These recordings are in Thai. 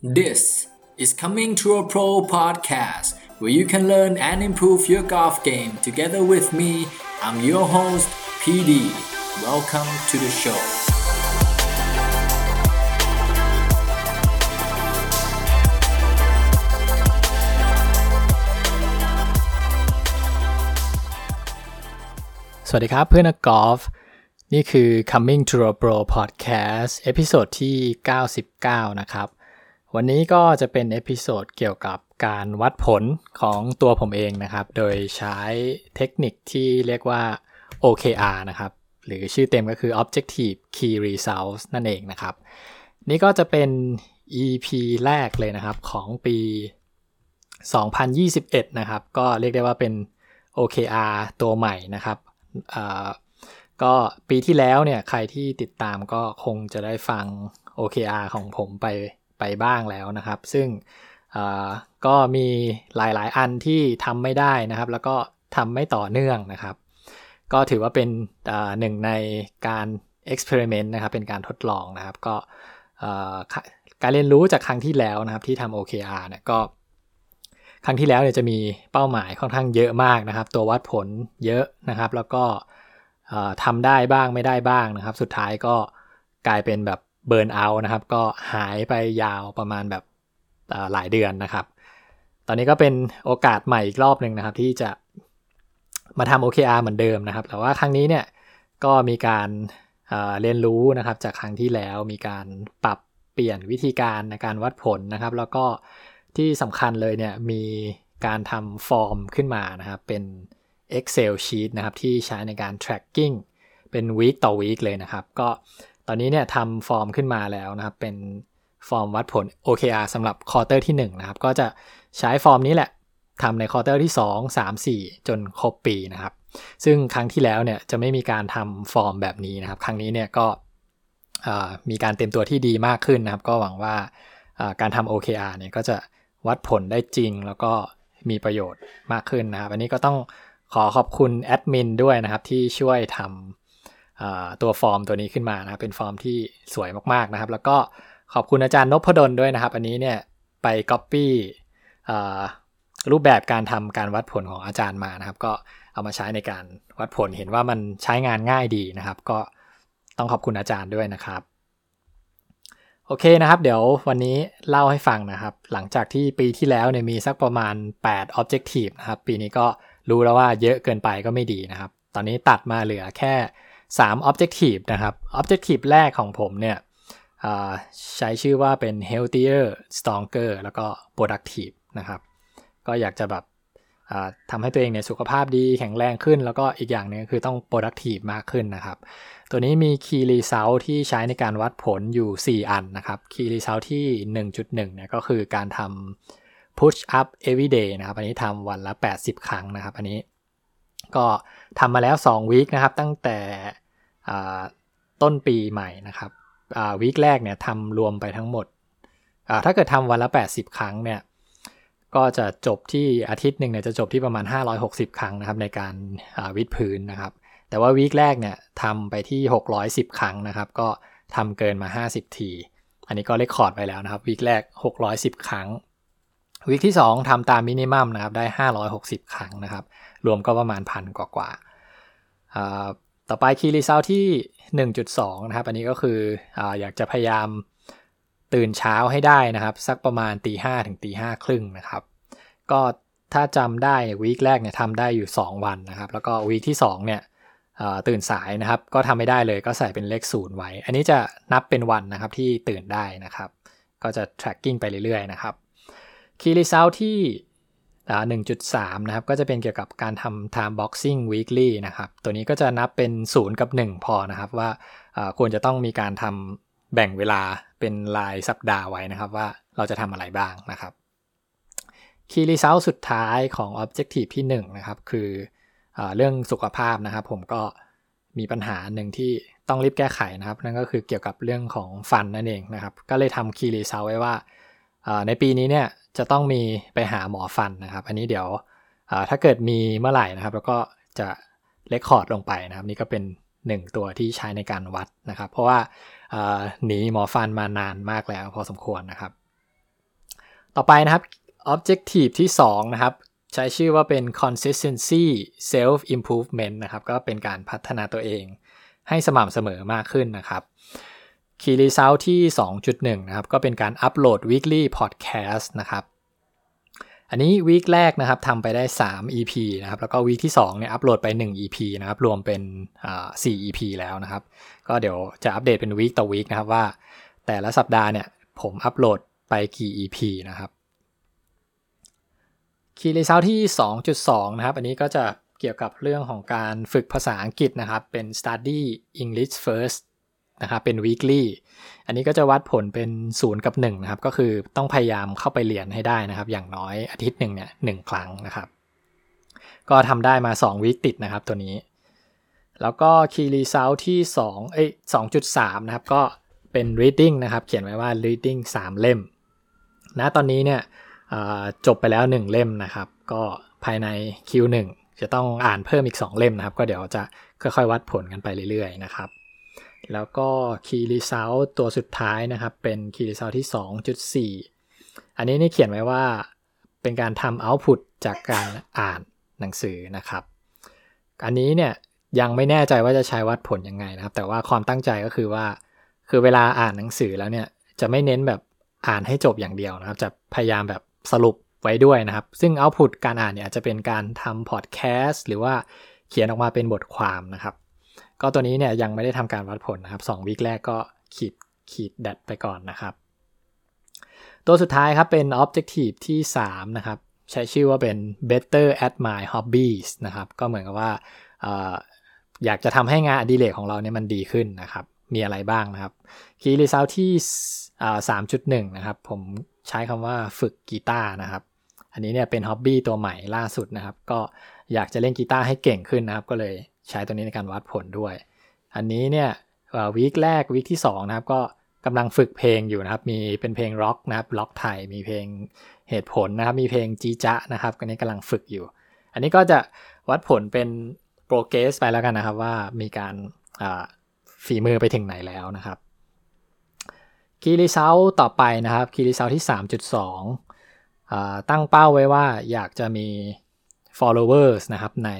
This is Coming to a Pro podcast where you can learn and improve your golf game together with me. I'm your host, PD. Welcome to the show. สวัสดีครับเพื่อนนักกอล์ฟนี่คือ Coming to a Pro Podcast เอพิโซดที่ 99 นะครับ วันนี้ก็จะเป็น episode เกี่ยวกับการวัดผลของตัวผมเองนะครับ โดยใช้เทคนิคที่เรียกว่า OKR นะครับ หรือชื่อเต็มก็คือ Objective Key Results นั่นเองนะครับ นี่ก็จะเป็น EP แรกเลยนะครับของปี 2021 นะครับ ก็เรียกได้ว่าเป็น OKR ตัวใหม่นะครับก็ปีที่แล้วเนี่ยใครที่ติดตามก็คงจะได้ฟัง OKR ของผมไป ไปบ้างแล้วนะครับ ซึ่งก็มีหลายๆ อันที่ทำไม่ได้นะครับ แล้วก็ทำไม่ต่อเนื่องนะครับ ก็ถือว่าเป็นหนึ่งในการ experiment นะครับ เป็นการทดลองนะครับ ก็การเรียนรู้จากครั้งที่แล้วนะครับที่ทำ OKR เนี่ยก็ ครั้งที่แล้วเนี่ยจะมีเป้าหมายค่อนข้างเยอะมากนะครับ ตัววัดผลเยอะนะครับ แล้วก็ทำได้บ้างไม่ได้บ้างนะครับ สุดท้ายก็กลายเป็นแบบ เบิร์นเอานะครับ ก็หายไปยาวประมาณแบบหลายเดือนนะครับ ตอนนี้ก็เป็นโอกาสใหม่อีกรอบหนึ่งนะครับ ที่จะมาทำ OKR เหมือนเดิมนะครับ แต่ว่าครั้งนี้เนี่ยก็มีการเรียนรู้นะครับ จากครั้งที่แล้วมีการปรับเปลี่ยนวิธีการในการวัดผลนะครับ แล้วก็ที่สำคัญเลยเนี่ยมีการทำฟอร์มขึ้นมานะครับ เป็น Excel sheet นะครับที่ใช้ในการ tracking เป็น week ต่อ week เลยนะครับ ก็ ตอนนี้เนี่ยทำฟอร์มขึ้นมาแล้วนะครับ เป็นฟอร์มวัดผล OKR สำหรับ quarter ที่ 1 นะครับ ก็จะใช้ฟอร์มนี้แหละทำใน quarter ที่ 2 3 4 จนครบปีนะครับ ซึ่งครั้งที่แล้วเนี่ยจะไม่มีการทำฟอร์มแบบนี้นะครับ ครั้งนี้เนี่ยก็มีการเต็มตัวที่ดีมากขึ้นนะครับ ก็หวังว่าการทำ OKR เนี่ยก็จะวัดผลได้จริงแล้วก็มีประโยชน์มากขึ้นนะครับ อันนี้ก็ต้องขอขอบคุณแอดมินด้วยนะครับที่ช่วยทำ ตัวฟอร์มตัวนี้ขึ้นมานะเป็นฟอร์มที่สวยมากๆนะครับ แล้วก็ขอบคุณอาจารย์นพดลด้วยนะครับ อันนี้เนี่ยไป Copy รูปแบบการทำการวัดผลของอาจารย์มานะครับ ก็เอามาใช้ในการวัดผลเห็นว่ามันใช้งานง่ายดีนะครับ ก็ต้องขอบคุณอาจารย์ด้วยนะครับ โอเคนะครับ เดี๋ยววันนี้เล่าให้ฟังนะครับ หลังจากที่ปีที่แล้วเนี่ยมีสักประมาณ 8 Objective นะครับ ปีนี้ก็รู้แล้วว่าเยอะเกินไปก็ไม่ดีนะครับ ตอนนี้ตัดมาเหลือแค่ 3 Objective นะครับ Objective แรกของผมเนี่ยใช้ชื่อว่าเป็น healthier stronger แล้วก็ productive นะครับ ก็อยากจะแบบทำให้ตัวเองเนี่ยสุขภาพดีแข็งแรงขึ้น แล้วก็อีกอย่างนึงคือต้อง productive มากขึ้นนะครับ ตัวนี้มี Key Result ที่ใช้ในการวัดผลอยู่ 4 อันนะครับ Key Result ที่ 1.1เนี่ยก็คือการทำ Push Up Every Day นะครับ อันนี้ทำวันละ 80 ครั้งนะครับ อันนี้ก็ทำมาแล้ว2วีคนะครับ ตั้งแต่ ต้นปีใหม่นะครับวีคแรกเนี่ยทำรวมไปทั้งหมด ถ้าเกิดทำวันละ 80 ครั้งเนี่ยก็จะจบที่อาทิตย์หนึ่งเนี่ยจะจบที่ประมาณ 560 ครั้งนะครับในการวิดพื้นนะครับ แต่ว่า week แรกเนี่ยทำไปที่ 610 ครั้งนะครับ ก็ทำเกินมา 50 ที อันนี้ก็ record ไปแล้วนะครับ week แรก 610 ครั้ง week ที่ 2ทำตาม minimum นะครับได้ 560 ครั้งนะครับ รวมก็ประมาณพันกว่ากว่า ต่อไป Key Result ที่ 1.2 นะครับ อันนี้ก็คือออยากจะพยายามตื่นเช้าให้ได้นะครับ สักประมาณตีห้ถึงตีห้าครึ่งนะครับ ก็ถ้าจำได้วีคแรกเนี่ยทำได้อยู่ 2 วันนะครับ แล้วก็วีคที่ 2 เนี่ยตื่นสายนะครับ ก็ทำไม่ได้เลยก็ใส่เป็นเลขศูนย์ไว้ อันนี้จะนับเป็นวันนะครับที่ตื่นได้นะครับ ก็จะ tracking ไปเรื่อยๆนะครับ key result ที่ 1.3 นะครับ ก็จะเป็นเกี่ยวกับการทำ time boxing weekly นะครับ ตัวนี้ก็จะนับเป็น 0 กับ 1 พอนะครับ ว่าควรจะต้องมีการทำแบ่งเวลาเป็นรายสัปดาห์ไว้นะครับ ว่าเราจะทำอะไรบ้างนะครับ key result สุดท้ายของ objective ที่1นะครับคือเรื่องสุขภาพนะครับ ผมก็มีปัญหาหนึ่งที่ต้องรีบแก้ไขนะครับ นั่นก็คือเกี่ยวกับเรื่องของฟันนั่นเองนะครับ ก็เลยทำคีรีเซลไว้ว่าในปีนี้เนี่ย จะต้องมีไปหาหมอฟันนะครับ อันนี้เดี๋ยวถ้าเกิดมีเมื่อไหร่นะครับ แล้วก็จะเลคคอร์ดลงไปนะครับ นี่ก็เป็นหนึ่งตัวที่ใช้ในการวัดนะครับ เพราะว่าหนีหมอฟันมานานมากแล้วพอสมควรนะครับ ต่อไปนะครับ objective ที่ 2 นะครับ ใช้ชื่อว่าเป็น consistency self improvement นะครับ ก็เป็นการพัฒนาตัวเองให้สม่ำเสมอมากขึ้นนะครับ key result ที่ 2.1 นะครับ ก็เป็นการอัปโหลด weekly podcast นะครับ อันนี้วีคแรกนะครับทำไปได้ 3 EP นะครับ แล้วก็วีคที่2เนี่ยอัปโหลดไป 1 EP นะครับ รวมเป็น4 EP แล้วนะครับ ก็เดี๋ยวจะอัปเดตเป็นวีคต่อวีคนะครับว่า แต่ละสัปดาห์เนี่ยผมอัปโหลดไปกี่ EP นะครับคีย์รีเซลที่ 2.2 นะครับ อันนี้ก็จะเกี่ยวกับเรื่องของการฝึกภาษาอังกฤษนะครับ เป็น study English first นะครับเป็น weekly อันนี้ก็จะวัดผลเป็น 0 กับ1นะครับก็คือต้องพยายามเข้าไปเรียนให้ได้นะครับ อย่างน้อยอาทิตย์หนึ่งเนี่ยหครั้งนะครับ ก็ทำได้มา 2 วีคติดนะครับตัวนี้ แล้วก็ key result ที่2เอ้ย2.3 นะครับ ก็เป็น reading นะครับ เขียนไว้ว่า reading 3 เล่มณตอนนี้เนี่ยจบไปแล้ว 1 เล่มนะครับ ก็ภายใน Q1 จะต้องอ่านเพิ่มอีก 2 เล่มนะครับ ก็เดี๋ยวจะค่อยๆวัดผลกันไปเรื่อยๆนะครับ แล้วก็ Key Result ตัวสุดท้ายนะครับเป็น Key Result ที่ 2.4 อันนี้นี่เขียนไว้ว่าเป็นการทำ Output จากการอ่านหนังสือนะครับ อันนี้เนี่ยยังไม่แน่ใจว่าจะใช้วัดผลยังไงนะครับ แต่ว่าความตั้งใจก็คือว่า คือเวลาอ่านหนังสือแล้วเนี่ยจะไม่เน้นแบบอ่านให้จบอย่างเดียวนะครับ จะพยายามแบบสรุปไว้ด้วยนะครับ ซึ่งเอาต์พุตการอ่านเนี่ยจะเป็นการทำพอดแคสต์หรือว่าเขียนออกมาเป็นบทความนะครับ ก็ตัวนี้เนี่ยยังไม่ได้ทำการวัดผลนะครับ2วีคแรกก็ขีดขีดดัดไปก่อนนะครับ ตัวสุดท้ายครับเป็น objective ที่ 3 นะครับ ใช้ชื่อว่าเป็น better at my hobbies นะครับ ก็เหมือนกับว่าอยากจะทำให้งานอดิเรกของเราเนี่ยมันดีขึ้นนะครับ มีอะไรบ้างนะครับ key result ที่3.1นะครับ ผมใช้คำว่าฝึกกีตาร์นะครับ อันนี้เนี่ยเป็น hobby ตัวใหม่ล่าสุดนะครับ ก็อยากจะเล่นกีตาร์ให้เก่งขึ้นนะครับ ก็เลย ใช้ตัวนี้ในการวัดผลด้วย อันนี้เนี่ย week แรก week ที่2นะครับก็กำลังฝึกเพลงอยู่นะครับ มีเป็นเพลงร็อกนะครับร็อกไทยมีเพลงเหตุผลนะครับ มีเพลงจีจะนะครับอันนี้กำลังฝึกอยู่ อันนี้ก็จะวัดผลเป็น progress ไปแล้วกันนะครับว่ามีการฝีมือไปถึงไหนแล้วนะครับคีรีเซลต่อไปนะครับคีรีเซลที่ 3.2 ตั้งเป้าไว้ว่าอยากจะมี followers นะครับใน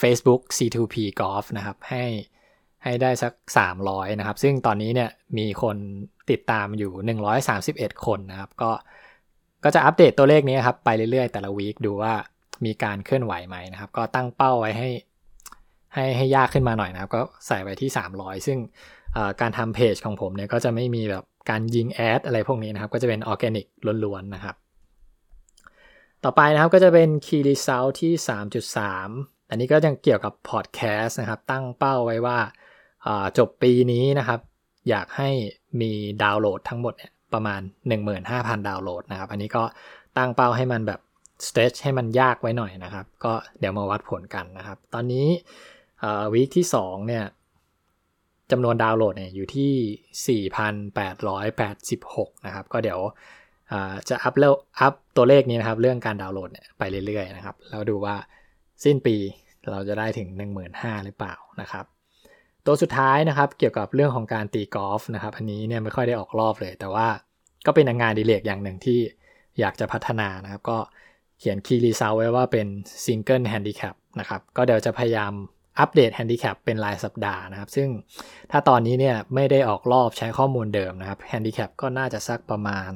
Facebook C2P Golf นะครับ ให้ให้ได้สัก 300 นะครับ ซึ่งตอนนี้เนี่ยมีคนติดตามอยู่ 131 คนนะครับ ก็ก็จะอัปเดตตัวเลขนี้ครับ ไปเรื่อยๆ แต่ละวีคดูว่ามีการเคลื่อนไหวไหมนะครับ ก็ตั้งเป้าไว้ให้ให้ให้ยากขึ้นมาหน่อยนะครับ ก็ใส่ไว้ที่ 300 ซึ่งการทำเพจของผมเนี่ยก็จะไม่มีแบบการยิง ad อะไรพวกนี้นะครับ ก็จะเป็นออร์แกนิกล้วนๆนะครับ ต่อไปนะครับก็จะเป็น Key Result ที่ 3.3 อันนี้ก็ยังเกี่ยวกับพอดแคสต์นะครับ ตั้งเป้าไว้ว่าจบปีนี้นะครับ อยากให้มีดาวน์โหลดทั้งหมดเนี่ยประมาณ 15,000 ดาวน์โหลดนะครับ อันนี้ก็ตั้งเป้าให้มันแบบ stretch ให้มันยากไว้หน่อยนะครับ ก็เดี๋ยวมาวัดผลกันนะครับ ตอนนี้วีคที่2เนี่ยจำนวนดาวน์โหลดเนี่ยอยู่ที่ 4,886 นะครับ ก็เดี๋ยวจะอัพเลอัพตัวเลขนี้นะครับ เรื่องการดาวน์โหลดเนี่ยไปเรื่อยๆนะครับ แล้วดูว่า สิ้นปีเราจะได้ถึง 15,000หรือเปล่านะครับ ตัวสุดท้ายนะครับเกี่ยวกับเรื่องของการตีกอล์ฟนะครับอันนี้เนี่ยไม่ค่อยได้ออกรอบเลย แต่ว่าก็เป็นงานดีเลกอย่างหนึ่งที่อยากจะพัฒนานะครับ ก็เขียน Key Result ไว้ว่าเป็น single handicap นะครับก็เดี๋ยวจะพยายามอัปเดตแฮนดิแคปเป็นรายสัปดาห์นะครับ ซึ่งถ้าตอนนี้เนี่ยไม่ได้ออกรอบใช้ข้อมูลเดิมนะครับแฮนดิแคปก็น่าจะสักประมาณ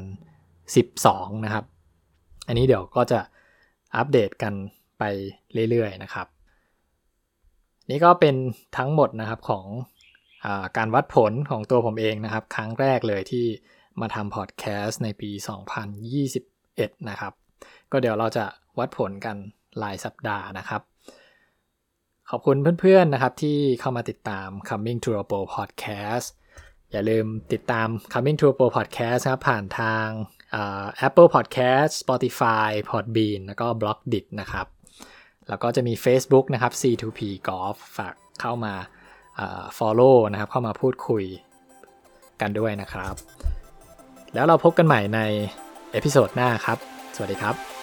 12 นะครับ อันนี้เดี๋ยวก็จะอัปเดตกัน ไปเรื่อยๆนะครับ นี่ก็เป็นทั้งหมดนะครับของการวัดผลของตัวผมเองนะครับ ครั้งแรกเลยที่มาทำพอดแคสต์ในปี 2021 นะครับ ก็เดี๋ยวเราจะวัดผลกันรายสัปดาห์นะครับ ขอบคุณเพื่อนๆนะครับที่เข้ามาติดตาม Coming to a Pro Podcast อย่าลืมติดตาม Coming to a Pro Podcast ครับผ่านทาง Apple Podcast Spotify Podbean แล้วก็ b l o g d i t นะครับ แล้วก็จะมี Facebook นะครับ C2P Golf ฝากเข้ามา follow นะครับ เข้ามาพูดคุยกันด้วยนะครับ แล้วเราพบกันใหม่ใน episode หน้าครับ สวัสดีครับ